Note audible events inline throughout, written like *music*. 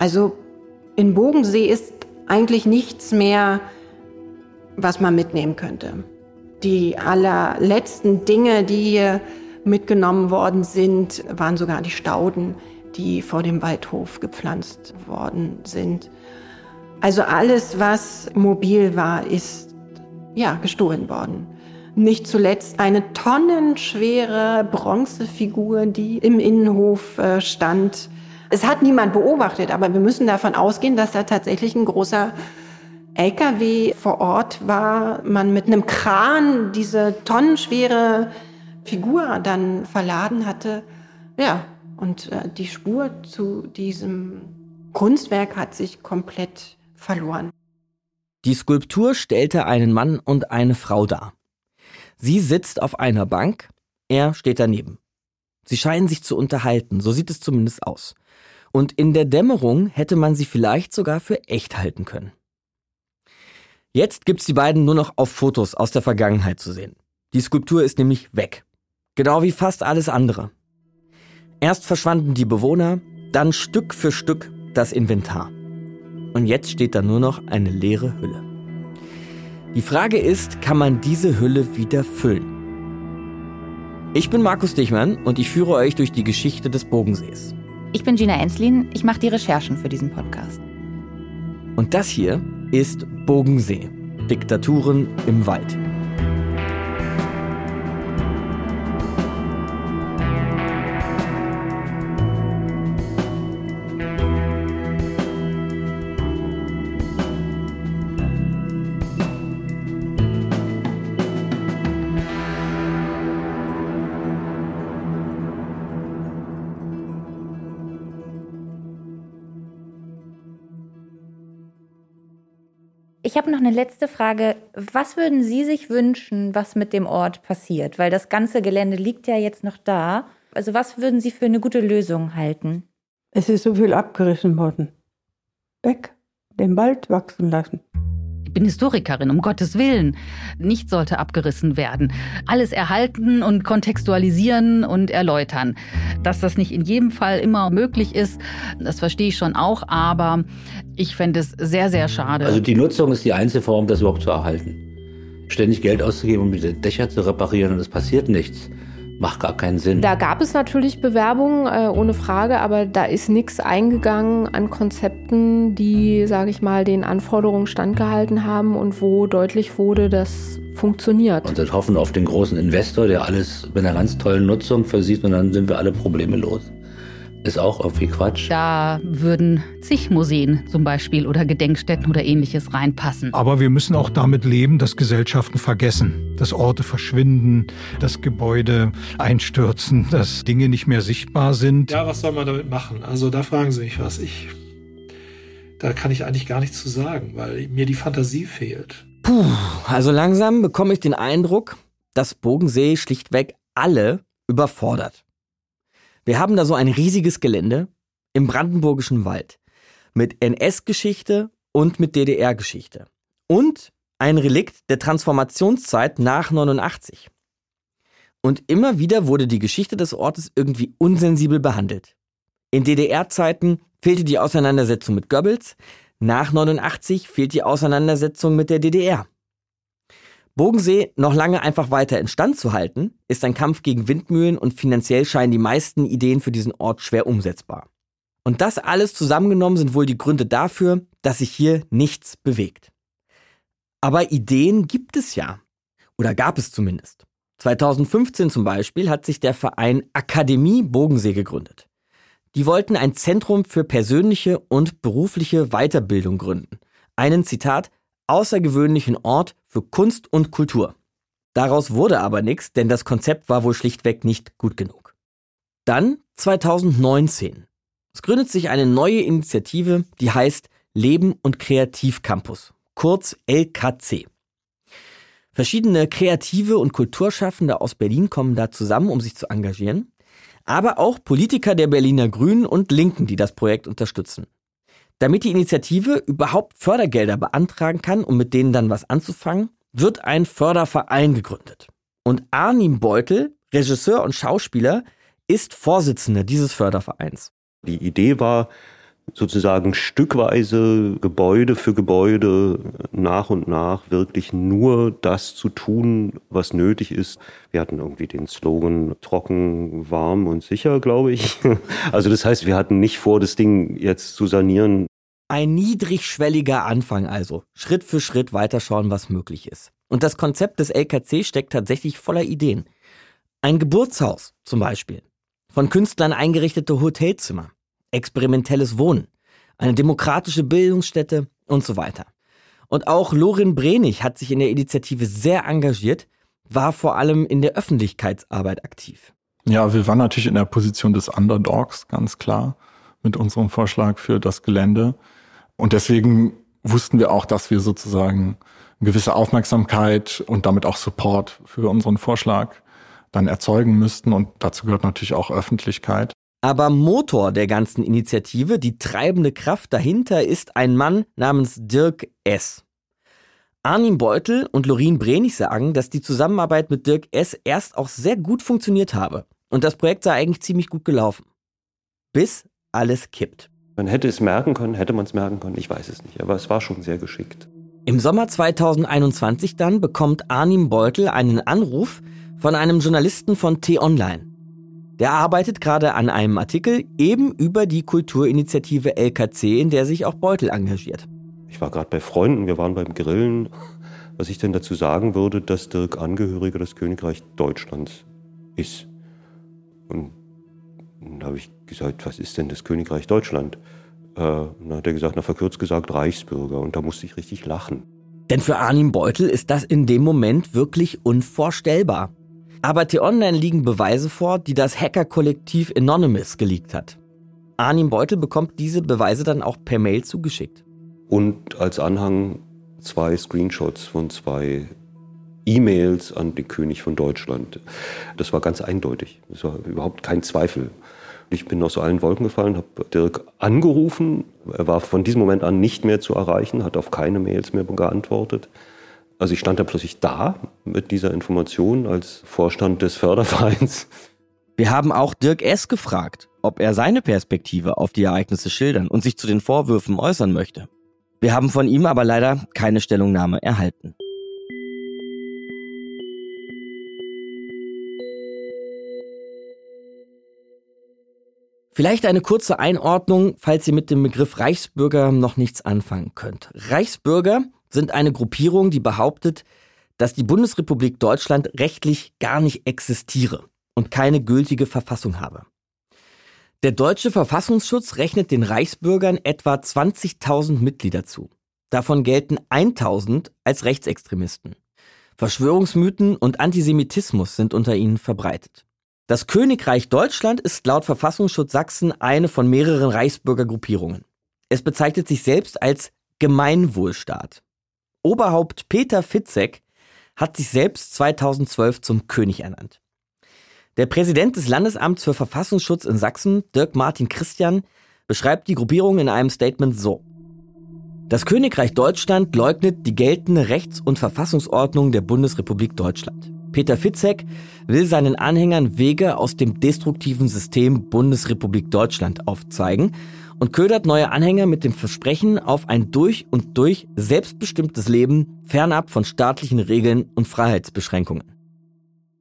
Also in Bogensee ist eigentlich nichts mehr, was man mitnehmen könnte. Die allerletzten Dinge, die hier mitgenommen worden sind, waren sogar die Stauden, die vor dem Waldhof gepflanzt worden sind. Also alles, was mobil war, ist ja gestohlen worden. Nicht zuletzt eine tonnenschwere Bronzefigur, die im Innenhof äh, stand. Es hat niemand beobachtet, aber wir müssen davon ausgehen, dass da tatsächlich ein großer LKW vor Ort war, man mit einem Kran diese tonnenschwere Figur dann verladen hatte. Ja, und äh, die Spur zu diesem Kunstwerk hat sich komplett verloren. Die Skulptur stellte einen Mann und eine Frau dar. Sie sitzt auf einer Bank, er steht daneben. Sie scheinen sich zu unterhalten, so sieht es zumindest aus. Und in der Dämmerung hätte man sie vielleicht sogar für echt halten können. Jetzt gibt's die beiden nur noch auf Fotos aus der Vergangenheit zu sehen. Die Skulptur ist nämlich weg. Genau wie fast alles andere. Erst verschwanden die Bewohner, dann Stück für Stück das Inventar. Und jetzt steht da nur noch eine leere Hülle. Die Frage ist, kann man diese Hülle wieder füllen? Ich bin Markus Dichmann und ich führe euch durch die Geschichte des Bogensees. Ich bin Gina Enslin, ich mache die Recherchen für diesen Podcast. Und das hier ist Bogensee. Diktaturen im Wald. Ich habe noch eine letzte Frage. Was würden Sie sich wünschen, was mit dem Ort passiert? Weil das ganze Gelände liegt ja jetzt noch da. Also was würden Sie für eine gute Lösung halten? Es ist so viel abgerissen worden. Weg, den Wald wachsen lassen. Ich bin Historikerin, um Gottes Willen. Nichts sollte abgerissen werden. Alles erhalten und kontextualisieren und erläutern. Dass das nicht in jedem Fall immer möglich ist, das verstehe ich schon auch, aber ich fände es sehr, sehr schade. Also die Nutzung ist die einzige Form, das überhaupt zu erhalten. Ständig Geld auszugeben, um die Dächer zu reparieren und es passiert nichts macht gar keinen Sinn. Da gab es natürlich Bewerbungen, äh, ohne Frage, aber da ist nichts eingegangen an Konzepten, die, sage ich mal, den Anforderungen standgehalten haben und wo deutlich wurde, dass funktioniert. Und das hoffen auf den großen Investor, der alles mit einer ganz tollen Nutzung versieht und dann sind wir alle Probleme los ist auch irgendwie Quatsch. Da würden zig Museen zum Beispiel oder Gedenkstätten oder ähnliches reinpassen. Aber wir müssen auch damit leben, dass Gesellschaften vergessen, dass Orte verschwinden, dass Gebäude einstürzen, dass Dinge nicht mehr sichtbar sind. Ja, was soll man damit machen? Also da fragen Sie mich was. Ich, da kann ich eigentlich gar nichts zu sagen, weil mir die Fantasie fehlt. Puh, also langsam bekomme ich den Eindruck, dass Bogensee schlichtweg alle überfordert. Wir haben da so ein riesiges Gelände im brandenburgischen Wald mit NS-Geschichte und mit DDR-Geschichte. Und ein Relikt der Transformationszeit nach 89. Und immer wieder wurde die Geschichte des Ortes irgendwie unsensibel behandelt. In DDR-Zeiten fehlte die Auseinandersetzung mit Goebbels, nach 89 fehlt die Auseinandersetzung mit der DDR. Bogensee noch lange einfach weiter instand zu halten, ist ein Kampf gegen Windmühlen und finanziell scheinen die meisten Ideen für diesen Ort schwer umsetzbar. Und das alles zusammengenommen sind wohl die Gründe dafür, dass sich hier nichts bewegt. Aber Ideen gibt es ja. Oder gab es zumindest. 2015 zum Beispiel hat sich der Verein Akademie Bogensee gegründet. Die wollten ein Zentrum für persönliche und berufliche Weiterbildung gründen. Einen, Zitat, außergewöhnlichen Ort für Kunst und Kultur. Daraus wurde aber nichts, denn das Konzept war wohl schlichtweg nicht gut genug. Dann 2019. Es gründet sich eine neue Initiative, die heißt Leben und Kreativcampus, kurz LKC. Verschiedene Kreative und Kulturschaffende aus Berlin kommen da zusammen, um sich zu engagieren, aber auch Politiker der Berliner Grünen und Linken, die das Projekt unterstützen. Damit die Initiative überhaupt Fördergelder beantragen kann, um mit denen dann was anzufangen, wird ein Förderverein gegründet. Und Arnim Beutel, Regisseur und Schauspieler, ist Vorsitzender dieses Fördervereins. Die Idee war, sozusagen stückweise Gebäude für Gebäude nach und nach wirklich nur das zu tun, was nötig ist. Wir hatten irgendwie den Slogan trocken, warm und sicher, glaube ich. *laughs* Also das heißt, wir hatten nicht vor, das Ding jetzt zu sanieren. Ein niedrigschwelliger Anfang also. Schritt für Schritt weiterschauen, was möglich ist. Und das Konzept des LKC steckt tatsächlich voller Ideen. Ein Geburtshaus zum Beispiel. Von Künstlern eingerichtete Hotelzimmer experimentelles Wohnen, eine demokratische Bildungsstätte und so weiter. Und auch Lorin Brenig hat sich in der Initiative sehr engagiert, war vor allem in der Öffentlichkeitsarbeit aktiv. Ja, wir waren natürlich in der Position des Underdogs, ganz klar, mit unserem Vorschlag für das Gelände. Und deswegen wussten wir auch, dass wir sozusagen eine gewisse Aufmerksamkeit und damit auch Support für unseren Vorschlag dann erzeugen müssten. Und dazu gehört natürlich auch Öffentlichkeit. Aber Motor der ganzen Initiative, die treibende Kraft dahinter, ist ein Mann namens Dirk S. Arnim Beutel und Lorin Brenig sagen, dass die Zusammenarbeit mit Dirk S. erst auch sehr gut funktioniert habe. Und das Projekt sei eigentlich ziemlich gut gelaufen. Bis alles kippt. Man hätte es merken können, hätte man es merken können, ich weiß es nicht, aber es war schon sehr geschickt. Im Sommer 2021 dann bekommt Arnim Beutel einen Anruf von einem Journalisten von T-Online. Der arbeitet gerade an einem Artikel eben über die Kulturinitiative LKC, in der sich auch Beutel engagiert. Ich war gerade bei Freunden, wir waren beim Grillen. Was ich denn dazu sagen würde, dass Dirk Angehöriger des Königreichs Deutschlands ist. Und dann habe ich gesagt, was ist denn das Königreich Deutschland? Äh, dann hat er gesagt, na verkürzt gesagt Reichsbürger. Und da musste ich richtig lachen. Denn für Arnim Beutel ist das in dem Moment wirklich unvorstellbar. Aber T-Online liegen Beweise vor, die das Hacker-Kollektiv Anonymous geleakt hat. Arnim Beutel bekommt diese Beweise dann auch per Mail zugeschickt. Und als Anhang zwei Screenshots von zwei E-Mails an den König von Deutschland. Das war ganz eindeutig. Das war überhaupt kein Zweifel. Ich bin aus allen Wolken gefallen, habe Dirk angerufen. Er war von diesem Moment an nicht mehr zu erreichen, hat auf keine Mails mehr geantwortet. Also ich stand da plötzlich da mit dieser Information als Vorstand des Fördervereins. Wir haben auch Dirk S. gefragt, ob er seine Perspektive auf die Ereignisse schildern und sich zu den Vorwürfen äußern möchte. Wir haben von ihm aber leider keine Stellungnahme erhalten. Vielleicht eine kurze Einordnung, falls ihr mit dem Begriff Reichsbürger noch nichts anfangen könnt. Reichsbürger sind eine Gruppierung, die behauptet, dass die Bundesrepublik Deutschland rechtlich gar nicht existiere und keine gültige Verfassung habe. Der deutsche Verfassungsschutz rechnet den Reichsbürgern etwa 20.000 Mitglieder zu. Davon gelten 1.000 als Rechtsextremisten. Verschwörungsmythen und Antisemitismus sind unter ihnen verbreitet. Das Königreich Deutschland ist laut Verfassungsschutz Sachsen eine von mehreren Reichsbürgergruppierungen. Es bezeichnet sich selbst als Gemeinwohlstaat. Oberhaupt Peter Fitzek hat sich selbst 2012 zum König ernannt. Der Präsident des Landesamts für Verfassungsschutz in Sachsen, Dirk Martin Christian, beschreibt die Gruppierung in einem Statement so. Das Königreich Deutschland leugnet die geltende Rechts- und Verfassungsordnung der Bundesrepublik Deutschland. Peter Fitzek will seinen Anhängern Wege aus dem destruktiven System Bundesrepublik Deutschland aufzeigen und ködert neue Anhänger mit dem Versprechen auf ein durch und durch selbstbestimmtes Leben fernab von staatlichen Regeln und Freiheitsbeschränkungen.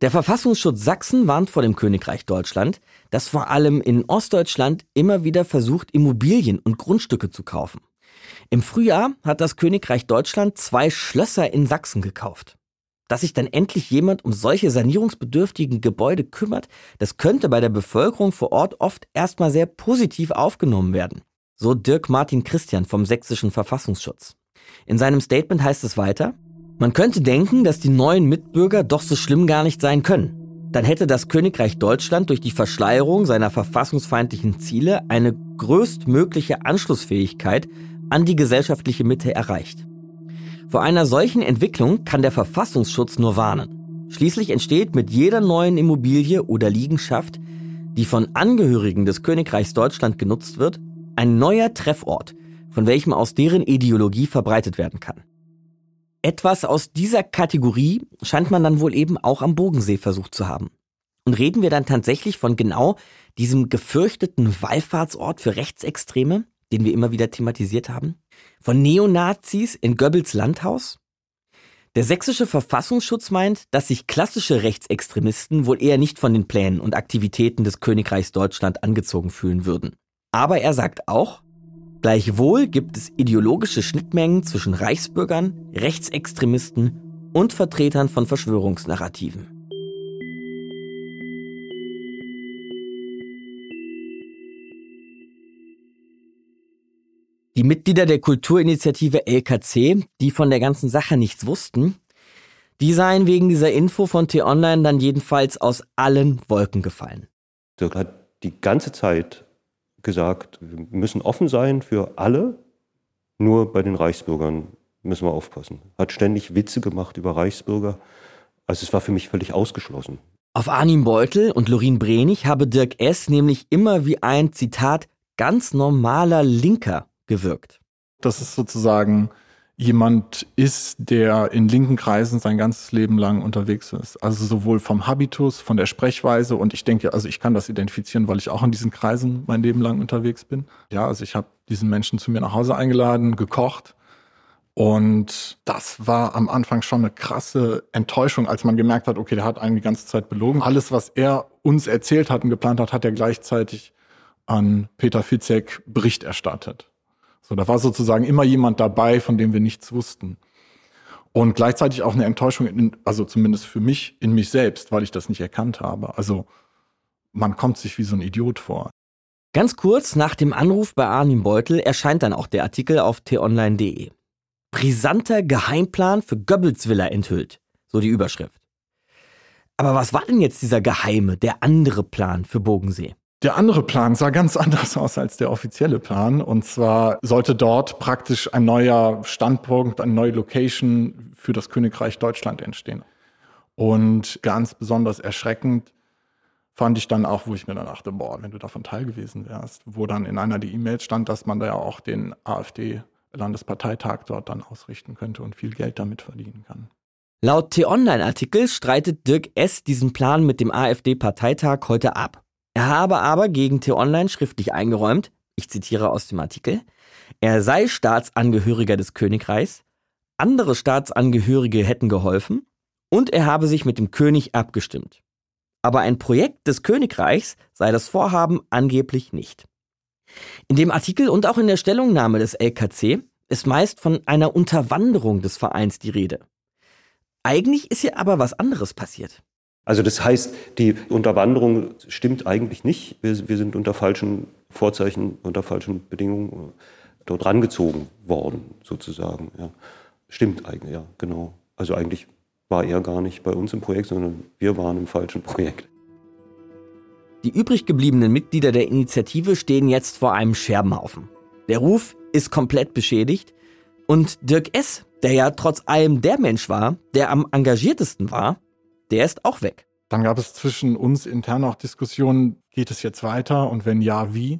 Der Verfassungsschutz Sachsen warnt vor dem Königreich Deutschland, das vor allem in Ostdeutschland immer wieder versucht, Immobilien und Grundstücke zu kaufen. Im Frühjahr hat das Königreich Deutschland zwei Schlösser in Sachsen gekauft. Dass sich dann endlich jemand um solche sanierungsbedürftigen Gebäude kümmert, das könnte bei der Bevölkerung vor Ort oft erstmal sehr positiv aufgenommen werden. So Dirk Martin Christian vom Sächsischen Verfassungsschutz. In seinem Statement heißt es weiter, man könnte denken, dass die neuen Mitbürger doch so schlimm gar nicht sein können. Dann hätte das Königreich Deutschland durch die Verschleierung seiner verfassungsfeindlichen Ziele eine größtmögliche Anschlussfähigkeit an die gesellschaftliche Mitte erreicht. Vor einer solchen Entwicklung kann der Verfassungsschutz nur warnen. Schließlich entsteht mit jeder neuen Immobilie oder Liegenschaft, die von Angehörigen des Königreichs Deutschland genutzt wird, ein neuer Treffort, von welchem aus deren Ideologie verbreitet werden kann. Etwas aus dieser Kategorie scheint man dann wohl eben auch am Bodensee versucht zu haben. Und reden wir dann tatsächlich von genau diesem gefürchteten Wallfahrtsort für Rechtsextreme, den wir immer wieder thematisiert haben? Von Neonazis in Goebbels Landhaus? Der sächsische Verfassungsschutz meint, dass sich klassische Rechtsextremisten wohl eher nicht von den Plänen und Aktivitäten des Königreichs Deutschland angezogen fühlen würden. Aber er sagt auch, gleichwohl gibt es ideologische Schnittmengen zwischen Reichsbürgern, Rechtsextremisten und Vertretern von Verschwörungsnarrativen. Die Mitglieder der Kulturinitiative LKC, die von der ganzen Sache nichts wussten, die seien wegen dieser Info von T-Online dann jedenfalls aus allen Wolken gefallen. Dirk hat die ganze Zeit gesagt, wir müssen offen sein für alle, nur bei den Reichsbürgern müssen wir aufpassen. Hat ständig Witze gemacht über Reichsbürger. Also es war für mich völlig ausgeschlossen. Auf Arnim Beutel und Lorin Brenig habe Dirk S. nämlich immer wie ein, Zitat, ganz normaler Linker gewirkt. Dass es sozusagen jemand ist, der in linken Kreisen sein ganzes Leben lang unterwegs ist. Also sowohl vom Habitus, von der Sprechweise und ich denke, also ich kann das identifizieren, weil ich auch in diesen Kreisen mein Leben lang unterwegs bin. Ja, also ich habe diesen Menschen zu mir nach Hause eingeladen, gekocht und das war am Anfang schon eine krasse Enttäuschung, als man gemerkt hat, okay, der hat einen die ganze Zeit belogen. Alles, was er uns erzählt hat und geplant hat, hat er gleichzeitig an Peter Fitzek Bericht erstattet. So, da war sozusagen immer jemand dabei, von dem wir nichts wussten. Und gleichzeitig auch eine Enttäuschung, in, also zumindest für mich, in mich selbst, weil ich das nicht erkannt habe. Also man kommt sich wie so ein Idiot vor. Ganz kurz nach dem Anruf bei Arnim Beutel erscheint dann auch der Artikel auf t-online.de. Brisanter Geheimplan für Goebbelsvilla enthüllt, so die Überschrift. Aber was war denn jetzt dieser geheime, der andere Plan für Bogensee? Der andere Plan sah ganz *laughs* anders aus als der offizielle Plan. Und zwar sollte dort praktisch ein neuer Standpunkt, eine neue Location für das Königreich Deutschland entstehen. Und ganz besonders erschreckend fand ich dann auch, wo ich mir dann dachte, boah, wenn du davon teil gewesen wärst, wo dann in einer der E-Mails stand, dass man da ja auch den AfD-Landesparteitag dort dann ausrichten könnte und viel Geld damit verdienen kann. Laut T-Online-Artikel streitet Dirk S. diesen Plan mit dem AfD-Parteitag heute ab. Er habe aber gegen T-Online schriftlich eingeräumt, ich zitiere aus dem Artikel, er sei Staatsangehöriger des Königreichs, andere Staatsangehörige hätten geholfen und er habe sich mit dem König abgestimmt. Aber ein Projekt des Königreichs sei das Vorhaben angeblich nicht. In dem Artikel und auch in der Stellungnahme des LKC ist meist von einer Unterwanderung des Vereins die Rede. Eigentlich ist hier aber was anderes passiert. Also das heißt, die Unterwanderung stimmt eigentlich nicht. Wir, wir sind unter falschen Vorzeichen, unter falschen Bedingungen äh, dort rangezogen worden, sozusagen. Ja. Stimmt eigentlich, ja, genau. Also eigentlich war er gar nicht bei uns im Projekt, sondern wir waren im falschen Projekt. Die übrig gebliebenen Mitglieder der Initiative stehen jetzt vor einem Scherbenhaufen. Der Ruf ist komplett beschädigt und Dirk S., der ja trotz allem der Mensch war, der am engagiertesten war, der ist auch weg. Dann gab es zwischen uns intern auch Diskussionen, geht es jetzt weiter und wenn ja, wie?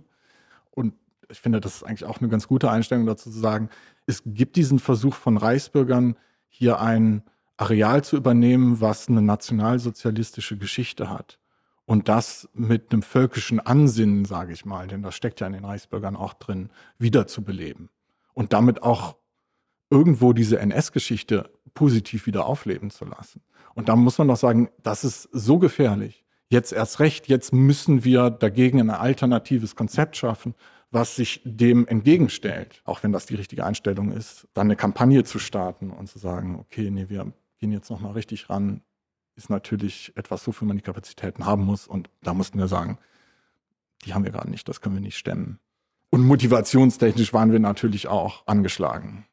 Und ich finde, das ist eigentlich auch eine ganz gute Einstellung dazu zu sagen, es gibt diesen Versuch von Reichsbürgern, hier ein Areal zu übernehmen, was eine nationalsozialistische Geschichte hat. Und das mit einem völkischen Ansinnen, sage ich mal, denn das steckt ja in den Reichsbürgern auch drin, wiederzubeleben. Und damit auch irgendwo diese NS-Geschichte positiv wieder aufleben zu lassen. Und da muss man doch sagen, das ist so gefährlich. Jetzt erst recht, jetzt müssen wir dagegen ein alternatives Konzept schaffen, was sich dem entgegenstellt, auch wenn das die richtige Einstellung ist, dann eine Kampagne zu starten und zu sagen, okay, nee, wir gehen jetzt nochmal richtig ran, ist natürlich etwas, wofür man die Kapazitäten haben muss. Und da mussten wir sagen, die haben wir gerade nicht, das können wir nicht stemmen. Und motivationstechnisch waren wir natürlich auch angeschlagen.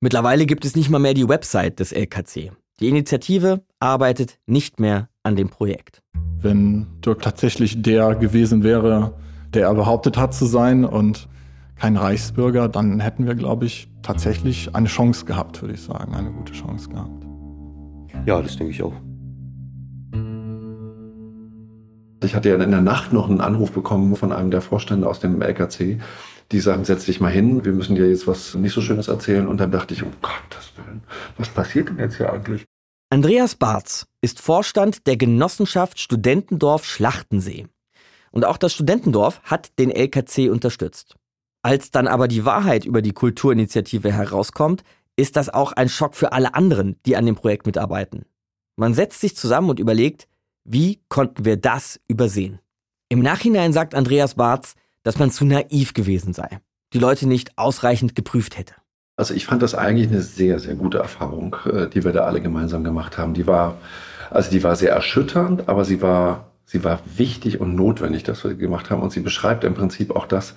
Mittlerweile gibt es nicht mal mehr die Website des LKC. Die Initiative arbeitet nicht mehr an dem Projekt. Wenn Dirk tatsächlich der gewesen wäre, der er behauptet hat zu sein und kein Reichsbürger, dann hätten wir, glaube ich, tatsächlich eine Chance gehabt, würde ich sagen, eine gute Chance gehabt. Ja, das denke ich auch. Ich hatte ja in der Nacht noch einen Anruf bekommen von einem der Vorstände aus dem LKC, die sagen, setz dich mal hin, wir müssen dir jetzt was nicht so Schönes erzählen. Und dann dachte ich, um Gottes Willen, was passiert denn jetzt hier eigentlich? Andreas Barz ist Vorstand der Genossenschaft Studentendorf Schlachtensee. Und auch das Studentendorf hat den LKC unterstützt. Als dann aber die Wahrheit über die Kulturinitiative herauskommt, ist das auch ein Schock für alle anderen, die an dem Projekt mitarbeiten. Man setzt sich zusammen und überlegt, wie konnten wir das übersehen? Im Nachhinein sagt Andreas Barz, dass man zu naiv gewesen sei, die Leute nicht ausreichend geprüft hätte. Also ich fand das eigentlich eine sehr, sehr gute Erfahrung, äh, die wir da alle gemeinsam gemacht haben. Die war, also die war sehr erschütternd, aber sie war, sie war wichtig und notwendig, dass wir gemacht haben. Und sie beschreibt im Prinzip auch das,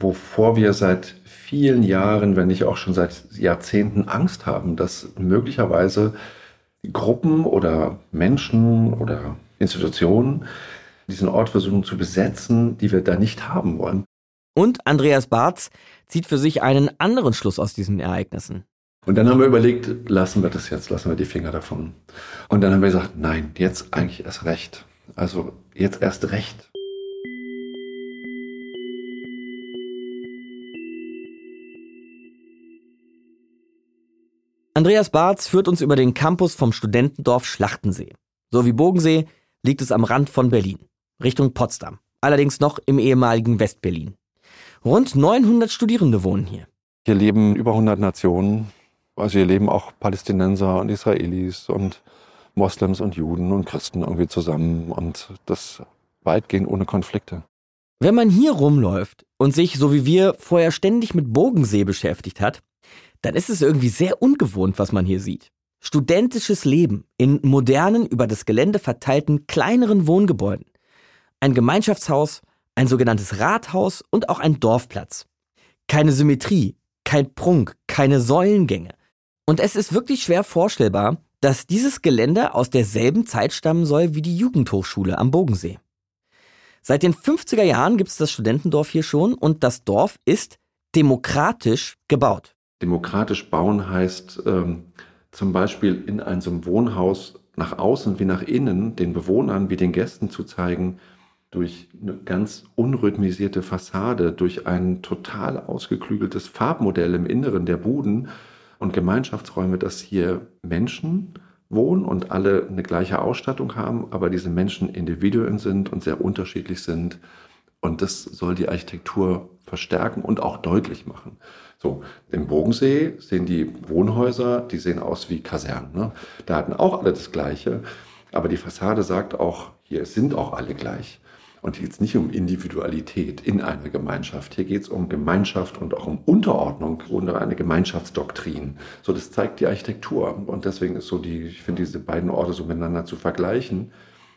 wovor wir seit vielen Jahren, wenn nicht auch schon seit Jahrzehnten Angst haben, dass möglicherweise Gruppen oder Menschen oder Institutionen diesen Ort versuchen zu besetzen, die wir da nicht haben wollen. Und Andreas Barz zieht für sich einen anderen Schluss aus diesen Ereignissen. Und dann haben wir überlegt, lassen wir das jetzt, lassen wir die Finger davon. Und dann haben wir gesagt, nein, jetzt eigentlich erst recht. Also jetzt erst recht. Andreas Barz führt uns über den Campus vom Studentendorf Schlachtensee. So wie Bogensee liegt es am Rand von Berlin, Richtung Potsdam, allerdings noch im ehemaligen Westberlin. Rund 900 Studierende wohnen hier. Hier leben über 100 Nationen. Also hier leben auch Palästinenser und Israelis und Moslems und Juden und Christen irgendwie zusammen und das weitgehend ohne Konflikte. Wenn man hier rumläuft und sich, so wie wir, vorher ständig mit Bogensee beschäftigt hat, dann ist es irgendwie sehr ungewohnt, was man hier sieht. Studentisches Leben in modernen, über das Gelände verteilten kleineren Wohngebäuden. Ein Gemeinschaftshaus, ein sogenanntes Rathaus und auch ein Dorfplatz. Keine Symmetrie, kein Prunk, keine Säulengänge. Und es ist wirklich schwer vorstellbar, dass dieses Gelände aus derselben Zeit stammen soll wie die Jugendhochschule am Bogensee. Seit den 50er Jahren gibt es das Studentendorf hier schon und das Dorf ist demokratisch gebaut. Demokratisch bauen heißt ähm, zum Beispiel in einem Wohnhaus nach außen wie nach innen den Bewohnern wie den Gästen zu zeigen, durch eine ganz unrhythmisierte Fassade, durch ein total ausgeklügeltes Farbmodell im Inneren der Buden und Gemeinschaftsräume, dass hier Menschen wohnen und alle eine gleiche Ausstattung haben, aber diese Menschen Individuen sind und sehr unterschiedlich sind. Und das soll die Architektur verstärken und auch deutlich machen. So, im Bogensee sehen die Wohnhäuser, die sehen aus wie Kasernen. Ne? Da hatten auch alle das Gleiche, aber die Fassade sagt auch, hier sind auch alle gleich. Und hier geht es nicht um Individualität in einer Gemeinschaft. Hier geht es um Gemeinschaft und auch um Unterordnung unter eine Gemeinschaftsdoktrin. So, das zeigt die Architektur. Und deswegen ist so die, ich finde diese beiden Orte so miteinander zu vergleichen.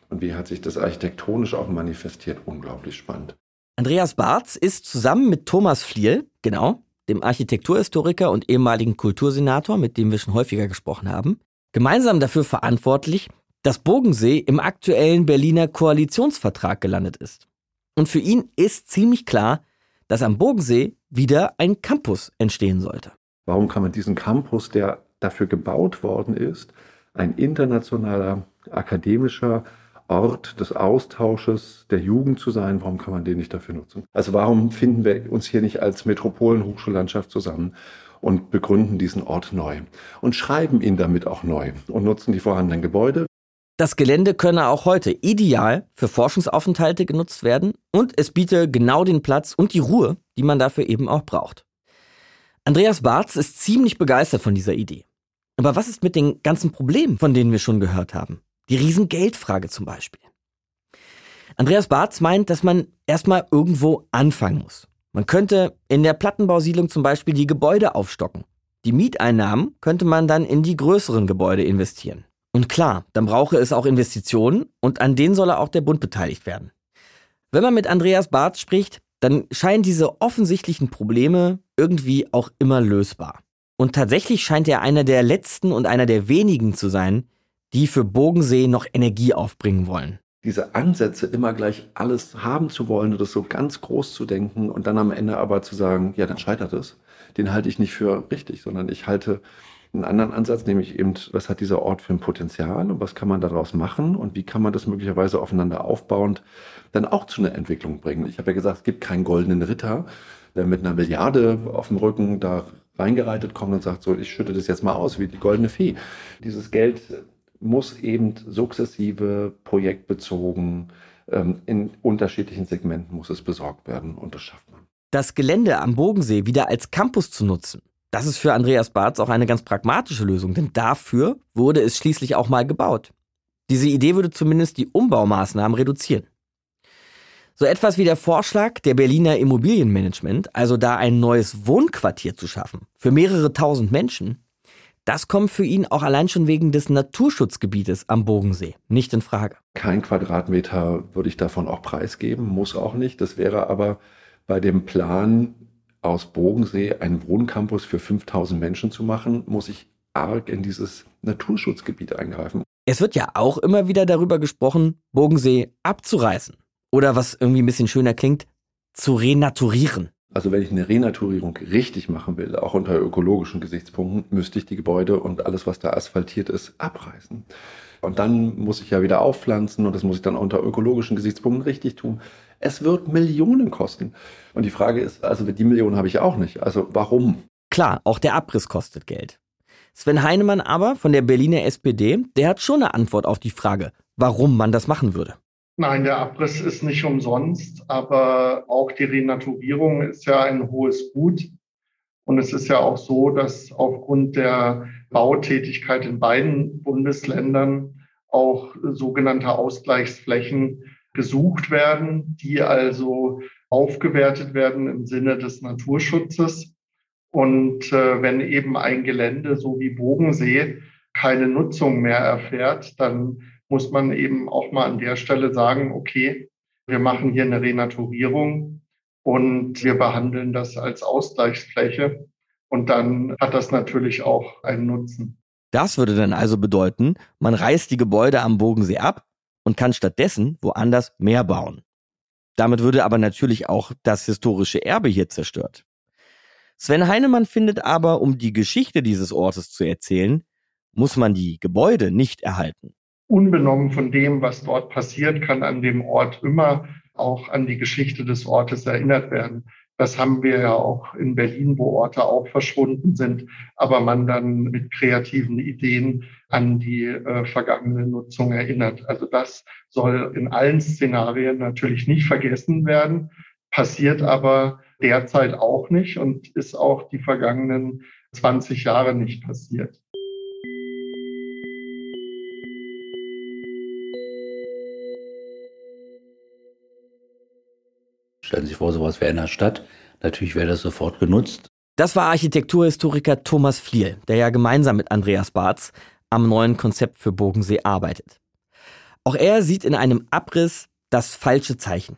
Und wie hat sich das architektonisch auch manifestiert, unglaublich spannend. Andreas Barz ist zusammen mit Thomas Fliel, genau, dem Architekturhistoriker und ehemaligen Kultursenator, mit dem wir schon häufiger gesprochen haben, gemeinsam dafür verantwortlich, dass Bogensee im aktuellen Berliner Koalitionsvertrag gelandet ist. Und für ihn ist ziemlich klar, dass am Bogensee wieder ein Campus entstehen sollte. Warum kann man diesen Campus, der dafür gebaut worden ist, ein internationaler akademischer Ort des Austausches der Jugend zu sein, warum kann man den nicht dafür nutzen? Also warum finden wir uns hier nicht als Metropolen-Hochschullandschaft zusammen und begründen diesen Ort neu und schreiben ihn damit auch neu und nutzen die vorhandenen Gebäude? Das Gelände könne auch heute ideal für Forschungsaufenthalte genutzt werden und es biete genau den Platz und die Ruhe, die man dafür eben auch braucht. Andreas Barz ist ziemlich begeistert von dieser Idee. Aber was ist mit den ganzen Problemen, von denen wir schon gehört haben? Die Riesengeldfrage zum Beispiel. Andreas Barz meint, dass man erstmal irgendwo anfangen muss. Man könnte in der Plattenbausiedlung zum Beispiel die Gebäude aufstocken. Die Mieteinnahmen könnte man dann in die größeren Gebäude investieren. Und klar, dann brauche es auch Investitionen und an denen solle auch der Bund beteiligt werden. Wenn man mit Andreas Barth spricht, dann scheinen diese offensichtlichen Probleme irgendwie auch immer lösbar. Und tatsächlich scheint er einer der letzten und einer der wenigen zu sein, die für Bogensee noch Energie aufbringen wollen. Diese Ansätze, immer gleich alles haben zu wollen und das so ganz groß zu denken und dann am Ende aber zu sagen, ja, dann scheitert es, den halte ich nicht für richtig, sondern ich halte einen anderen Ansatz, nämlich eben, was hat dieser Ort für ein Potenzial und was kann man daraus machen und wie kann man das möglicherweise aufeinander aufbauend dann auch zu einer Entwicklung bringen. Ich habe ja gesagt, es gibt keinen goldenen Ritter, der mit einer Milliarde auf dem Rücken da reingereitet kommt und sagt, so, ich schütte das jetzt mal aus wie die goldene Fee. Dieses Geld muss eben sukzessive, projektbezogen, ähm, in unterschiedlichen Segmenten muss es besorgt werden und das schafft man. Das Gelände am Bodensee wieder als Campus zu nutzen, das ist für Andreas Barth auch eine ganz pragmatische Lösung, denn dafür wurde es schließlich auch mal gebaut. Diese Idee würde zumindest die Umbaumaßnahmen reduzieren. So etwas wie der Vorschlag der Berliner Immobilienmanagement, also da ein neues Wohnquartier zu schaffen, für mehrere tausend Menschen, das kommt für ihn auch allein schon wegen des Naturschutzgebietes am Bogensee nicht in Frage. Kein Quadratmeter würde ich davon auch preisgeben, muss auch nicht. Das wäre aber bei dem Plan, aus Bogensee einen Wohncampus für 5000 Menschen zu machen, muss ich arg in dieses Naturschutzgebiet eingreifen. Es wird ja auch immer wieder darüber gesprochen, Bogensee abzureißen. Oder was irgendwie ein bisschen schöner klingt, zu renaturieren. Also wenn ich eine Renaturierung richtig machen will, auch unter ökologischen Gesichtspunkten, müsste ich die Gebäude und alles, was da asphaltiert ist, abreißen. Und dann muss ich ja wieder aufpflanzen und das muss ich dann unter ökologischen Gesichtspunkten richtig tun. Es wird Millionen kosten. Und die Frage ist, also die Millionen habe ich auch nicht. Also warum? Klar, auch der Abriss kostet Geld. Sven Heinemann aber von der Berliner SPD, der hat schon eine Antwort auf die Frage, warum man das machen würde. Nein, der Abriss ist nicht umsonst, aber auch die Renaturierung ist ja ein hohes Gut. Und es ist ja auch so, dass aufgrund der Bautätigkeit in beiden Bundesländern auch sogenannte Ausgleichsflächen gesucht werden, die also aufgewertet werden im Sinne des Naturschutzes. Und äh, wenn eben ein Gelände so wie Bogensee keine Nutzung mehr erfährt, dann muss man eben auch mal an der Stelle sagen, okay, wir machen hier eine Renaturierung und wir behandeln das als Ausgleichsfläche. Und dann hat das natürlich auch einen Nutzen. Das würde dann also bedeuten, man reißt die Gebäude am Bogensee ab und kann stattdessen woanders mehr bauen. Damit würde aber natürlich auch das historische Erbe hier zerstört. Sven Heinemann findet aber, um die Geschichte dieses Ortes zu erzählen, muss man die Gebäude nicht erhalten unbenommen von dem, was dort passiert, kann an dem Ort immer auch an die Geschichte des Ortes erinnert werden. Das haben wir ja auch in Berlin, wo Orte auch verschwunden sind, aber man dann mit kreativen Ideen an die äh, vergangene Nutzung erinnert. Also das soll in allen Szenarien natürlich nicht vergessen werden, passiert aber derzeit auch nicht und ist auch die vergangenen 20 Jahre nicht passiert. Stellen Sie sich vor, sowas wäre in der Stadt. Natürlich wäre das sofort genutzt. Das war Architekturhistoriker Thomas Fliel, der ja gemeinsam mit Andreas Barz am neuen Konzept für Bogensee arbeitet. Auch er sieht in einem Abriss das falsche Zeichen.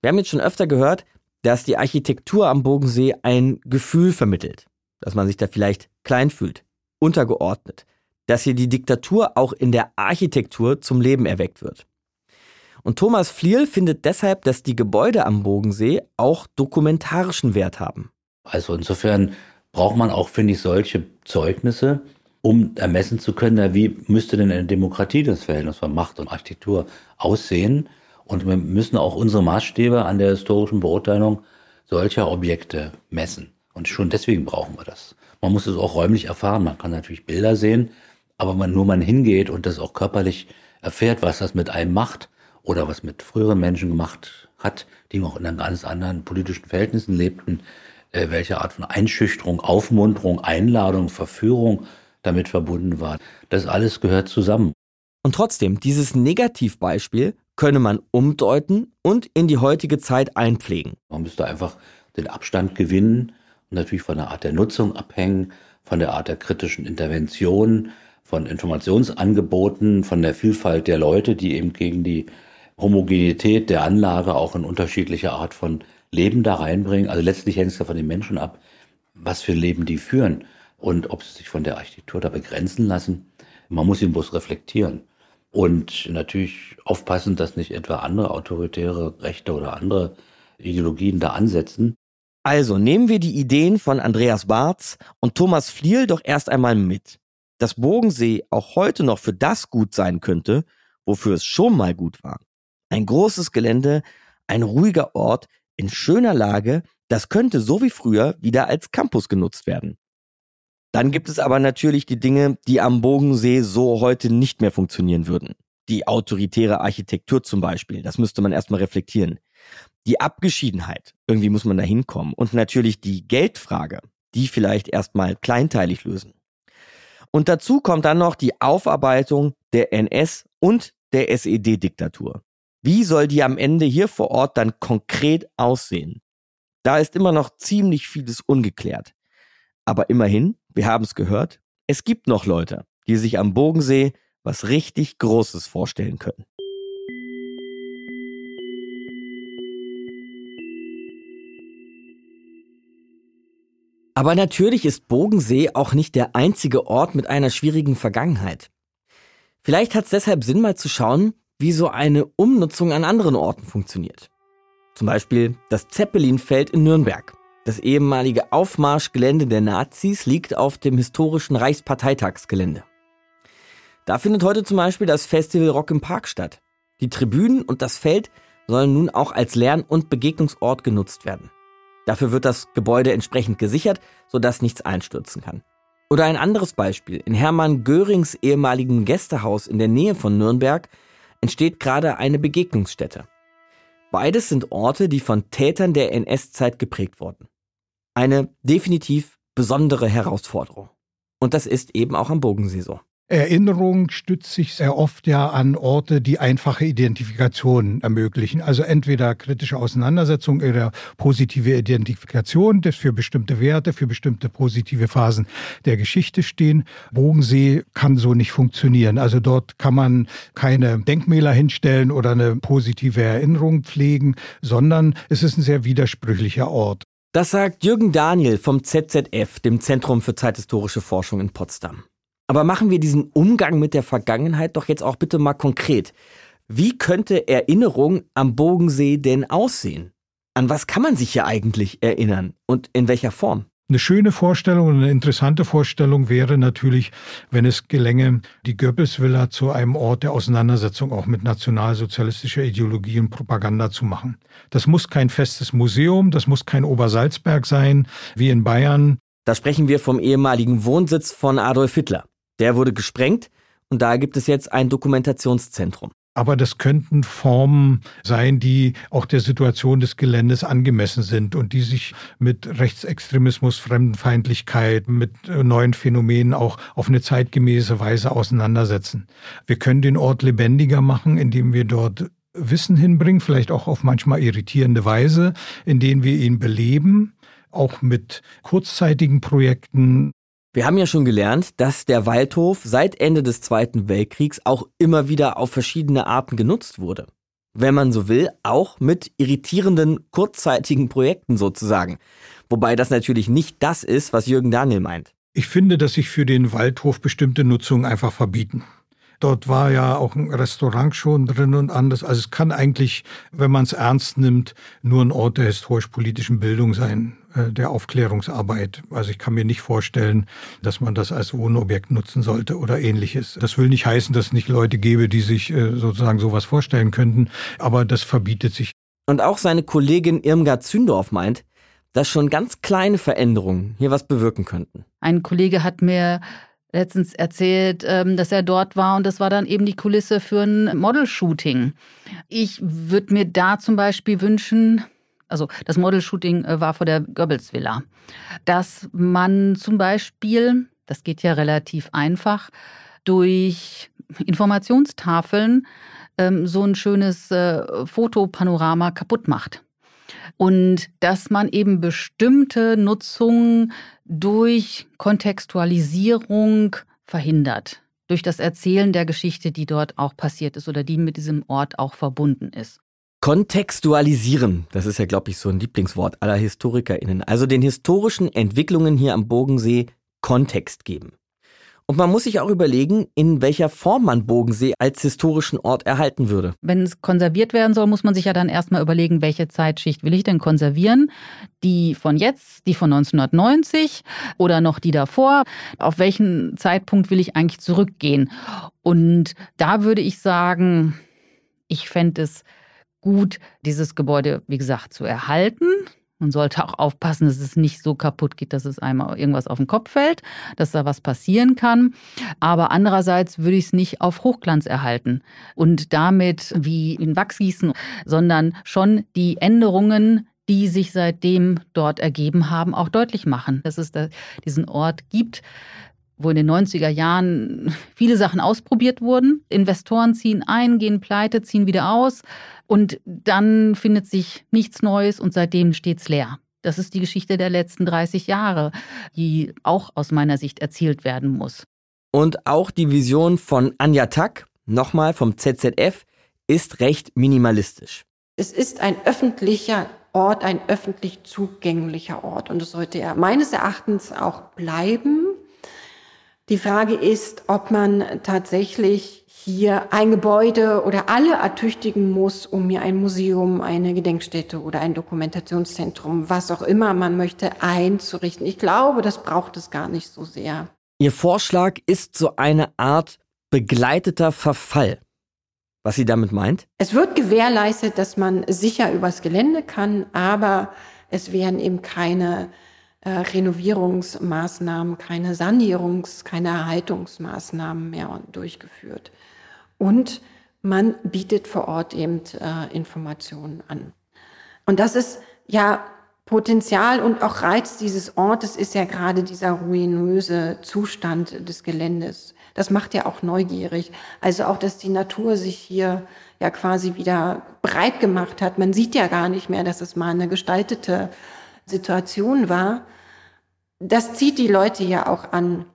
Wir haben jetzt schon öfter gehört, dass die Architektur am Bogensee ein Gefühl vermittelt, dass man sich da vielleicht klein fühlt, untergeordnet, dass hier die Diktatur auch in der Architektur zum Leben erweckt wird. Und Thomas Fliel findet deshalb, dass die Gebäude am Bogensee auch dokumentarischen Wert haben. Also insofern braucht man auch, finde ich, solche Zeugnisse, um ermessen zu können, wie müsste denn eine Demokratie das Verhältnis von Macht und Architektur aussehen. Und wir müssen auch unsere Maßstäbe an der historischen Beurteilung solcher Objekte messen. Und schon deswegen brauchen wir das. Man muss es auch räumlich erfahren. Man kann natürlich Bilder sehen, aber wenn nur man hingeht und das auch körperlich erfährt, was das mit einem macht, oder was mit früheren Menschen gemacht hat, die noch in ganz anderen politischen Verhältnissen lebten, äh, welche Art von Einschüchterung, Aufmunterung, Einladung, Verführung damit verbunden war. Das alles gehört zusammen. Und trotzdem, dieses Negativbeispiel könne man umdeuten und in die heutige Zeit einpflegen. Man müsste einfach den Abstand gewinnen und natürlich von der Art der Nutzung abhängen, von der Art der kritischen Intervention, von Informationsangeboten, von der Vielfalt der Leute, die eben gegen die Homogenität der Anlage auch in unterschiedliche Art von Leben da reinbringen. Also letztlich hängt es ja von den Menschen ab, was für Leben die führen und ob sie sich von der Architektur da begrenzen lassen. Man muss ihn bloß reflektieren. Und natürlich aufpassen, dass nicht etwa andere autoritäre Rechte oder andere Ideologien da ansetzen. Also nehmen wir die Ideen von Andreas Barz und Thomas Fliel doch erst einmal mit. Dass Bogensee auch heute noch für das gut sein könnte, wofür es schon mal gut war. Ein großes Gelände, ein ruhiger Ort in schöner Lage, das könnte so wie früher wieder als Campus genutzt werden. Dann gibt es aber natürlich die Dinge, die am Bogensee so heute nicht mehr funktionieren würden. Die autoritäre Architektur zum Beispiel, das müsste man erstmal reflektieren. die Abgeschiedenheit, irgendwie muss man da hinkommen und natürlich die Geldfrage, die vielleicht erstmal kleinteilig lösen. Und dazu kommt dann noch die Aufarbeitung der NS und der SED-Diktatur. Wie soll die am Ende hier vor Ort dann konkret aussehen? Da ist immer noch ziemlich vieles ungeklärt. Aber immerhin, wir haben es gehört, es gibt noch Leute, die sich am Bogensee was richtig Großes vorstellen können. Aber natürlich ist Bogensee auch nicht der einzige Ort mit einer schwierigen Vergangenheit. Vielleicht hat es deshalb Sinn, mal zu schauen, wie so eine Umnutzung an anderen Orten funktioniert. Zum Beispiel das Zeppelinfeld in Nürnberg. Das ehemalige Aufmarschgelände der Nazis liegt auf dem historischen Reichsparteitagsgelände. Da findet heute zum Beispiel das Festival Rock im Park statt. Die Tribünen und das Feld sollen nun auch als Lern- und Begegnungsort genutzt werden. Dafür wird das Gebäude entsprechend gesichert, sodass nichts einstürzen kann. Oder ein anderes Beispiel. In Hermann Görings ehemaligen Gästehaus in der Nähe von Nürnberg entsteht gerade eine Begegnungsstätte. Beides sind Orte, die von Tätern der NS-Zeit geprägt wurden. Eine definitiv besondere Herausforderung. Und das ist eben auch am Bogensee so. Erinnerung stützt sich sehr oft ja an Orte, die einfache Identifikation ermöglichen. Also entweder kritische Auseinandersetzung oder positive Identifikation, das für bestimmte Werte, für bestimmte positive Phasen der Geschichte stehen. Bogensee kann so nicht funktionieren. Also dort kann man keine Denkmäler hinstellen oder eine positive Erinnerung pflegen, sondern es ist ein sehr widersprüchlicher Ort. Das sagt Jürgen Daniel vom ZZF, dem Zentrum für zeithistorische Forschung in Potsdam. Aber machen wir diesen Umgang mit der Vergangenheit doch jetzt auch bitte mal konkret. Wie könnte Erinnerung am Bogensee denn aussehen? An was kann man sich hier eigentlich erinnern und in welcher Form? Eine schöne Vorstellung und eine interessante Vorstellung wäre natürlich, wenn es gelänge, die Goebbels-Villa zu einem Ort der Auseinandersetzung auch mit nationalsozialistischer Ideologie und Propaganda zu machen. Das muss kein festes Museum, das muss kein Obersalzberg sein, wie in Bayern. Da sprechen wir vom ehemaligen Wohnsitz von Adolf Hitler. Der wurde gesprengt und da gibt es jetzt ein Dokumentationszentrum. Aber das könnten Formen sein, die auch der Situation des Geländes angemessen sind und die sich mit Rechtsextremismus, Fremdenfeindlichkeit, mit neuen Phänomenen auch auf eine zeitgemäße Weise auseinandersetzen. Wir können den Ort lebendiger machen, indem wir dort Wissen hinbringen, vielleicht auch auf manchmal irritierende Weise, indem wir ihn beleben, auch mit kurzzeitigen Projekten wir haben ja schon gelernt, dass der Waldhof seit Ende des Zweiten Weltkriegs auch immer wieder auf verschiedene Arten genutzt wurde. Wenn man so will, auch mit irritierenden, kurzzeitigen Projekten sozusagen. Wobei das natürlich nicht das ist, was Jürgen Daniel meint. Ich finde, dass sich für den Waldhof bestimmte Nutzungen einfach verbieten. Dort war ja auch ein Restaurant schon drin und anders. Also es kann eigentlich, wenn man es ernst nimmt, nur ein Ort der historisch-politischen Bildung sein. Äh, der Aufklärungsarbeit. Also ich kann mir nicht vorstellen, dass man das als Wohnobjekt nutzen sollte oder ähnliches. Das will nicht heißen, dass es nicht Leute gäbe, die sich äh, sozusagen sowas vorstellen könnten, aber das verbietet sich. Und auch seine Kollegin Irmgard Zündorf meint, dass schon ganz kleine Veränderungen hier was bewirken könnten. Ein Kollege hat mir letztens erzählt, ähm, dass er dort war und das war dann eben die Kulisse für ein Model-Shooting. Ich würde mir da zum Beispiel wünschen, also das Model-Shooting äh, war vor der Goebbels-Villa, dass man zum Beispiel, das geht ja relativ einfach, durch Informationstafeln ähm, so ein schönes äh, Fotopanorama kaputt macht. Und dass man eben bestimmte Nutzungen durch Kontextualisierung verhindert. Durch das Erzählen der Geschichte, die dort auch passiert ist oder die mit diesem Ort auch verbunden ist. Kontextualisieren, das ist ja, glaube ich, so ein Lieblingswort aller HistorikerInnen. Also den historischen Entwicklungen hier am Bogensee Kontext geben. Und man muss sich auch überlegen, in welcher Form man Bogensee als historischen Ort erhalten würde. Wenn es konserviert werden soll, muss man sich ja dann erstmal überlegen, welche Zeitschicht will ich denn konservieren? Die von jetzt, die von 1990 oder noch die davor? Auf welchen Zeitpunkt will ich eigentlich zurückgehen? Und da würde ich sagen, ich fände es gut, dieses Gebäude, wie gesagt, zu erhalten, Man sollte auch aufpassen, dass es nicht so kaputt geht, dass es einmal irgendwas auf den Kopf fällt, dass da was passieren kann. Aber andererseits würde ich es nicht auf Hochglanz erhalten und damit wie in Wachs gießen, sondern schon die Änderungen, die sich seitdem dort ergeben haben, auch deutlich machen, dass es da diesen Ort gibt, wo in den 90er Jahren *laughs* viele Sachen ausprobiert wurden. Investoren ziehen ein, gehen pleite, ziehen wieder aus und dann findet sich nichts Neues und seitdem steht es leer. Das ist die Geschichte der letzten 30 Jahre, die auch aus meiner Sicht erzählt werden muss. Und auch die Vision von Anja Tack, nochmal vom ZZF, ist recht minimalistisch. Es ist ein öffentlicher Ort, ein öffentlich zugänglicher Ort und es sollte er meines Erachtens auch bleiben. Die Frage ist, ob man tatsächlich hier ein Gebäude oder alle ertüchtigen muss, um mir ein Museum, eine Gedenkstätte oder ein Dokumentationszentrum, was auch immer man möchte, einzurichten. Ich glaube, das braucht es gar nicht so sehr. Ihr Vorschlag ist so eine Art begleiteter Verfall. Was sie damit meint? Es wird gewährleistet, dass man sicher übers Gelände kann, aber es werden eben keine äh, Renovierungsmaßnahmen, keine Sanierungs-, keine Erhaltungsmaßnahmen mehr durchgeführt. Und man bietet vor Ort eben äh, Informationen an. Und das ist ja Potenzial und auch Reiz dieses Ortes ist ja gerade dieser ruinöse Zustand des Geländes. Das macht ja auch neugierig. Also auch, dass die Natur sich hier ja quasi wieder breit gemacht hat. Man sieht ja gar nicht mehr, dass es mal eine gestaltete Situation war das zieht die Leute ja auch an.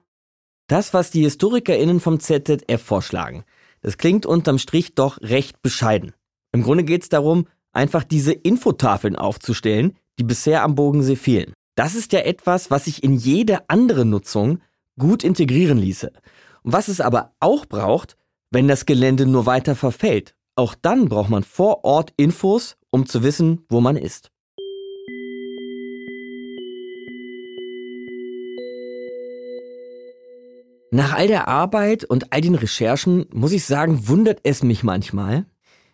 Das, was die HistorikerInnen vom ZZF vorschlagen, das klingt unterm Strich doch recht bescheiden. Im Grunde geht es darum, einfach diese Infotafeln aufzustellen, die bisher am Bodensee fehlen. Das ist ja etwas, was sich in jede andere Nutzung gut integrieren ließe. Und was es aber auch braucht, wenn das Gelände nur weiter verfällt. Auch dann braucht man vor Ort Infos, um zu wissen, wo man ist. Nach all der Arbeit und all den Recherchen muss ich sagen, wundert es mich manchmal,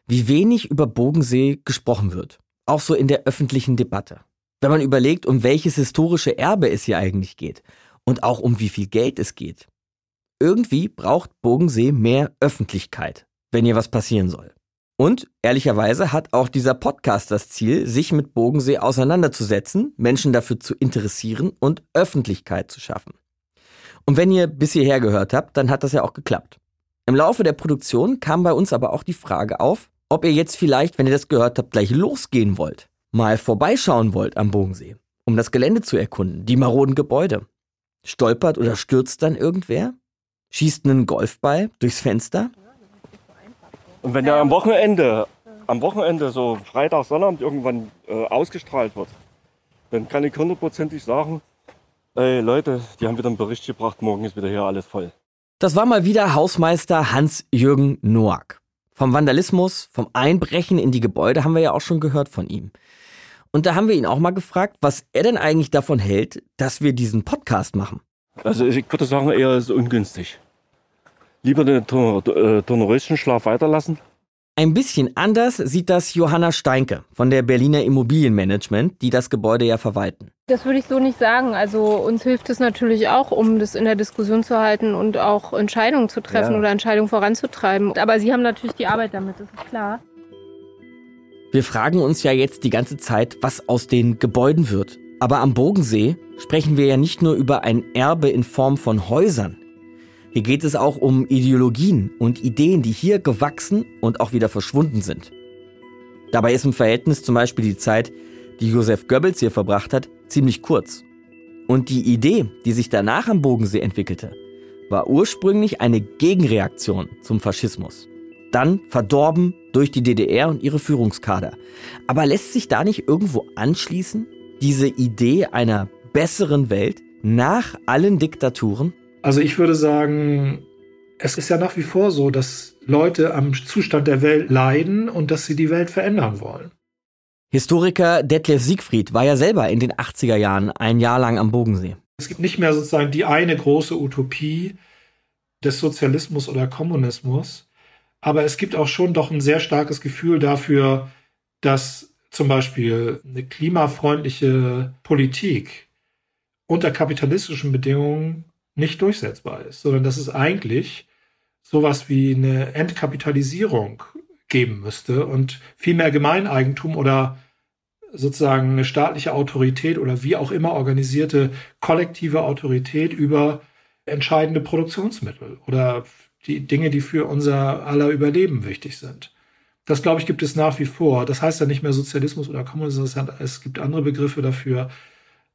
wie wenig über Bogensee gesprochen wird. Auch so in der öffentlichen Debatte. Wenn man überlegt, um welches historische Erbe es hier eigentlich geht und auch um wie viel Geld es geht. Irgendwie braucht Bogensee mehr Öffentlichkeit, wenn hier was passieren soll. Und ehrlicherweise hat auch dieser Podcast das Ziel, sich mit Bogensee auseinanderzusetzen, Menschen dafür zu interessieren und Öffentlichkeit zu schaffen. Und wenn ihr bis hierher gehört habt, dann hat das ja auch geklappt. Im Laufe der Produktion kam bei uns aber auch die Frage auf, ob ihr jetzt vielleicht, wenn ihr das gehört habt, gleich losgehen wollt, mal vorbeischauen wollt am Bogensee, um das Gelände zu erkunden, die maroden Gebäude. Stolpert oder stürzt dann irgendwer? Schießt einen Golfball durchs Fenster? Und wenn der am Wochenende, am Wochenende so Freitag, Sonnabend irgendwann äh, ausgestrahlt wird, dann kann ich hundertprozentig sagen, Ey, Leute, die haben wieder einen Bericht gebracht, morgen ist wieder hier alles voll. Das war mal wieder Hausmeister Hans-Jürgen Noack. Vom Vandalismus, vom Einbrechen in die Gebäude haben wir ja auch schon gehört von ihm. Und da haben wir ihn auch mal gefragt, was er denn eigentlich davon hält, dass wir diesen Podcast machen. Also ich würde sagen, eher ist ungünstig. Lieber den Tornoröschenschlaf äh, weiterlassen ein bisschen anders sieht das Johanna Steinke von der Berliner Immobilienmanagement, die das Gebäude ja verwalten. Das würde ich so nicht sagen. Also uns hilft es natürlich auch, um das in der Diskussion zu halten und auch Entscheidungen zu treffen ja. oder Entscheidungen voranzutreiben. Aber Sie haben natürlich die Arbeit damit, das ist klar. Wir fragen uns ja jetzt die ganze Zeit, was aus den Gebäuden wird. Aber am Bogensee sprechen wir ja nicht nur über ein Erbe in Form von Häusern. Hier geht es auch um Ideologien und Ideen, die hier gewachsen und auch wieder verschwunden sind. Dabei ist im Verhältnis zum Beispiel die Zeit, die Josef Goebbels hier verbracht hat, ziemlich kurz. Und die Idee, die sich danach am Bodensee entwickelte, war ursprünglich eine Gegenreaktion zum Faschismus. Dann verdorben durch die DDR und ihre Führungskader. Aber lässt sich da nicht irgendwo anschließen, diese Idee einer besseren Welt nach allen Diktaturen? Also ich würde sagen, es ist ja nach wie vor so, dass Leute am Zustand der Welt leiden und dass sie die Welt verändern wollen. Historiker Detlef Siegfried war ja selber in den 80er Jahren ein Jahr lang am Bodensee. Es gibt nicht mehr sozusagen die eine große Utopie des Sozialismus oder Kommunismus, aber es gibt auch schon doch ein sehr starkes Gefühl dafür, dass zum Beispiel eine klimafreundliche Politik unter kapitalistischen Bedingungen nicht durchsetzbar ist, sondern dass es eigentlich sowas wie eine Entkapitalisierung geben müsste und viel mehr Gemeineigentum oder sozusagen eine staatliche Autorität oder wie auch immer organisierte kollektive Autorität über entscheidende Produktionsmittel oder die Dinge, die für unser aller Überleben wichtig sind. Das, glaube ich, gibt es nach wie vor. Das heißt ja nicht mehr Sozialismus oder Kommunismus, es gibt andere Begriffe dafür.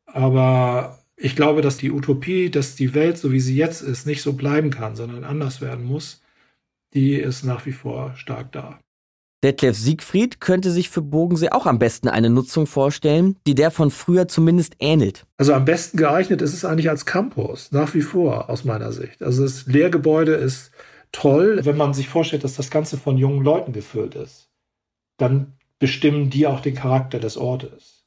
Aber ich glaube, dass die Utopie, dass die Welt, so wie sie jetzt ist, nicht so bleiben kann, sondern anders werden muss, die ist nach wie vor stark da. Detlef Siegfried könnte sich für Bogensee auch am besten eine Nutzung vorstellen, die der von früher zumindest ähnelt. Also am besten geeignet ist es eigentlich als Campus, nach wie vor aus meiner Sicht. Also das Lehrgebäude ist toll, wenn man sich vorstellt, dass das Ganze von jungen Leuten gefüllt ist. Dann bestimmen die auch den Charakter des Ortes.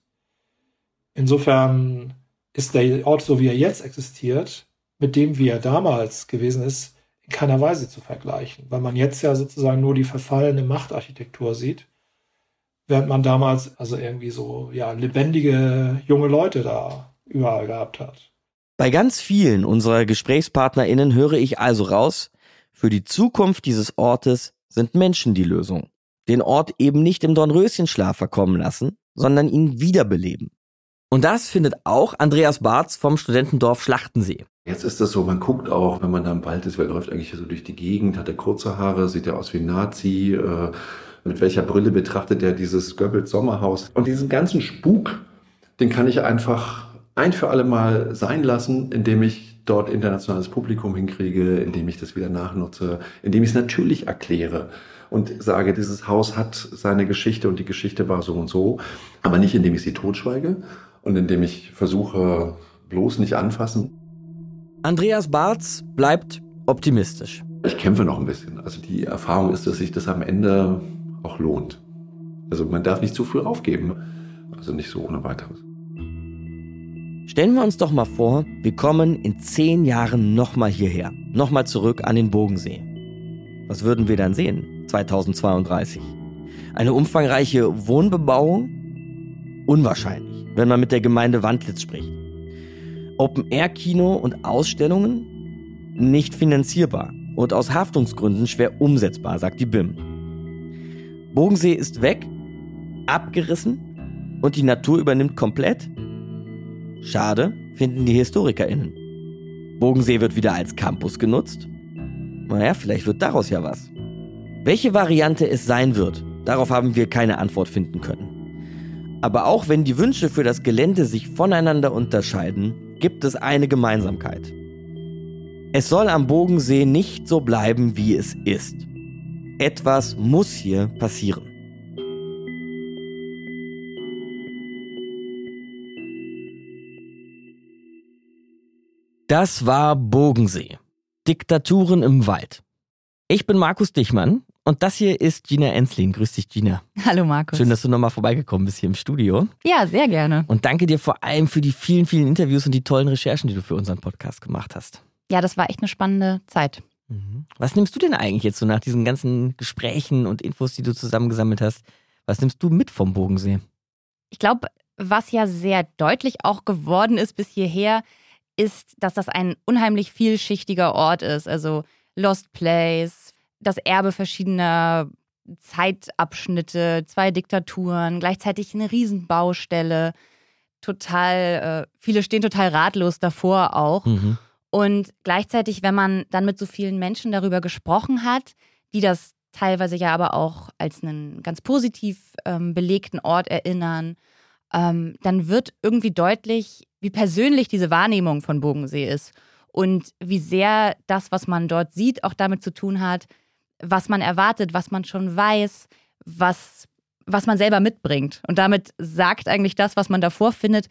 Insofern ist der Ort, so wie er jetzt existiert, mit dem, wie er damals gewesen ist, in keiner Weise zu vergleichen, weil man jetzt ja sozusagen nur die verfallene Machtarchitektur sieht, während man damals also irgendwie so ja lebendige junge Leute da überall gehabt hat. Bei ganz vielen unserer GesprächspartnerInnen höre ich also raus, für die Zukunft dieses Ortes sind Menschen die Lösung. Den Ort eben nicht im Dornröschenschlaf verkommen lassen, sondern ihn wiederbeleben. Und das findet auch Andreas Barz vom Studentendorf Schlachtensee. Jetzt ist das so, man guckt auch, wenn man da im Wald ist, wer läuft eigentlich so durch die Gegend, hat er kurze Haare, sieht er aus wie ein Nazi, äh, mit welcher Brille betrachtet er dieses Goebbels Sommerhaus. Und diesen ganzen Spuk, den kann ich einfach ein für alle Mal sein lassen, indem ich dort internationales Publikum hinkriege, indem ich das wieder nachnutze, indem ich es natürlich erkläre und sage, dieses Haus hat seine Geschichte und die Geschichte war so und so, aber nicht indem ich sie totschweige, und indem ich versuche, bloß nicht anfassen. Andreas Barz bleibt optimistisch. Ich kämpfe noch ein bisschen. Also die Erfahrung ist, dass sich das am Ende auch lohnt. Also man darf nicht zu früh aufgeben. Also nicht so ohne weiteres. Stellen wir uns doch mal vor, wir kommen in zehn Jahren nochmal hierher. Nochmal zurück an den Bogensee. Was würden wir dann sehen? 2032. Eine umfangreiche Wohnbebauung? Unwahrscheinlich wenn man mit der Gemeinde Wandlitz spricht. Open-Air-Kino und Ausstellungen? Nicht finanzierbar und aus Haftungsgründen schwer umsetzbar, sagt die BIM. Bogensee ist weg, abgerissen und die Natur übernimmt komplett? Schade, finden die HistorikerInnen. Bogensee wird wieder als Campus genutzt? Naja, vielleicht wird daraus ja was. Welche Variante es sein wird, darauf haben wir keine Antwort finden können. Aber auch wenn die Wünsche für das Gelände sich voneinander unterscheiden, gibt es eine Gemeinsamkeit. Es soll am Bogensee nicht so bleiben, wie es ist. Etwas muss hier passieren. Das war Bogensee. Diktaturen im Wald. Ich bin Markus Dichmann und das hier ist Gina Enslin. Grüß dich, Gina. Hallo, Markus. Schön, dass du nochmal vorbeigekommen bist hier im Studio. Ja, sehr gerne. Und danke dir vor allem für die vielen, vielen Interviews und die tollen Recherchen, die du für unseren Podcast gemacht hast. Ja, das war echt eine spannende Zeit. Mhm. Was nimmst du denn eigentlich jetzt so nach diesen ganzen Gesprächen und Infos, die du zusammengesammelt hast? Was nimmst du mit vom Bodensee? Ich glaube, was ja sehr deutlich auch geworden ist bis hierher, ist, dass das ein unheimlich vielschichtiger Ort ist. Also Lost Place, das Erbe verschiedener Zeitabschnitte, zwei Diktaturen, gleichzeitig eine Riesenbaustelle. Total, äh, viele stehen total ratlos davor auch. Mhm. Und gleichzeitig, wenn man dann mit so vielen Menschen darüber gesprochen hat, die das teilweise ja aber auch als einen ganz positiv ähm, belegten Ort erinnern, ähm, dann wird irgendwie deutlich, wie persönlich diese Wahrnehmung von Bogensee ist und wie sehr das, was man dort sieht, auch damit zu tun hat, was man erwartet, was man schon weiß, was, was man selber mitbringt. Und damit sagt eigentlich das, was man davor findet,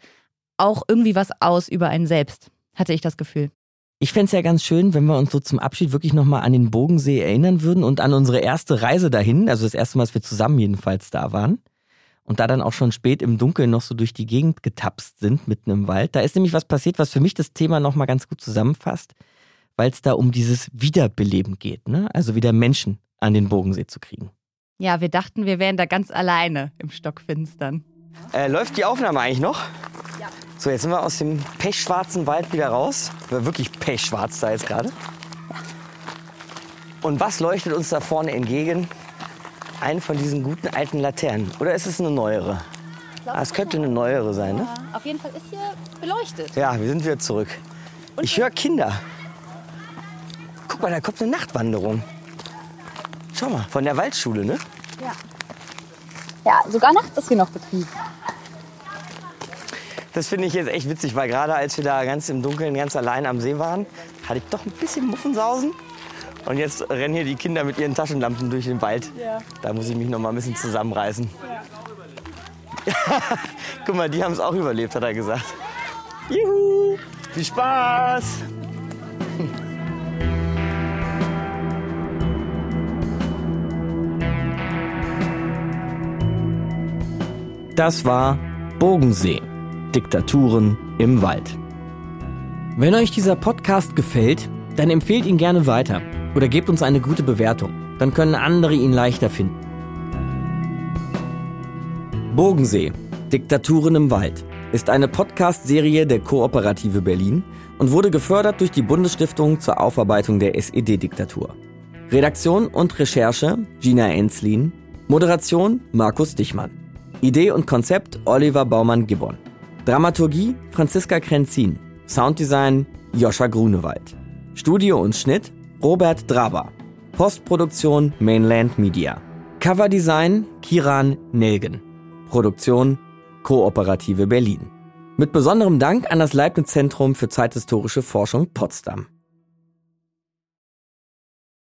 auch irgendwie was aus über einen selbst, hatte ich das Gefühl. Ich fände es ja ganz schön, wenn wir uns so zum Abschied wirklich nochmal an den Bogensee erinnern würden und an unsere erste Reise dahin, also das erste Mal, dass wir zusammen jedenfalls da waren. Und da dann auch schon spät im Dunkeln noch so durch die Gegend getapst sind, mitten im Wald. Da ist nämlich was passiert, was für mich das Thema nochmal ganz gut zusammenfasst weil es da um dieses Wiederbeleben geht, ne? Also wieder Menschen an den Bogensee zu kriegen. Ja, wir dachten, wir wären da ganz alleine im Stockfinstern. Äh, läuft die Aufnahme eigentlich noch? Ja. So, jetzt sind wir aus dem pechschwarzen Wald wieder raus. War wirklich pechschwarz da jetzt gerade. Und was leuchtet uns da vorne entgegen? Eine von diesen guten alten Laternen. Oder ist es eine neuere? Ah, es könnte eine neuere sein, ne? Auf jeden Fall ist hier beleuchtet. Ja, wir sind wieder zurück. Ich höre Kinder. Guck mal, da kommt eine Nachtwanderung. Schau mal, von der Waldschule, ne? Ja. Ja, sogar nachts ist hier noch Betrieb. Das finde ich jetzt echt witzig, weil gerade als wir da ganz im Dunkeln, ganz allein am See waren, hatte ich doch ein bisschen Muffensausen. Und jetzt rennen hier die Kinder mit ihren Taschenlampen durch den Wald. Ja. Da muss ich mich noch mal ein bisschen zusammenreißen. *laughs* Guck mal, die haben es auch überlebt, hat er gesagt. Juhu! Viel Spaß! Das war Bogensee. Diktaturen im Wald. Wenn euch dieser Podcast gefällt, dann empfehlt ihn gerne weiter oder gebt uns eine gute Bewertung. Dann können andere ihn leichter finden. Bogensee. Diktaturen im Wald ist eine Podcast-Serie der Kooperative Berlin und wurde gefördert durch die Bundesstiftung zur Aufarbeitung der SED-Diktatur. Redaktion und Recherche Gina Enslin. Moderation Markus Dichmann. Idee und Konzept Oliver Baumann-Gibbon. Dramaturgie Franziska Krenzin. Sounddesign Joscha Grunewald. Studio und Schnitt Robert Draber. Postproduktion Mainland Media. Coverdesign Kiran Nelgen. Produktion Kooperative Berlin. Mit besonderem Dank an das Leibniz Zentrum für zeithistorische Forschung Potsdam.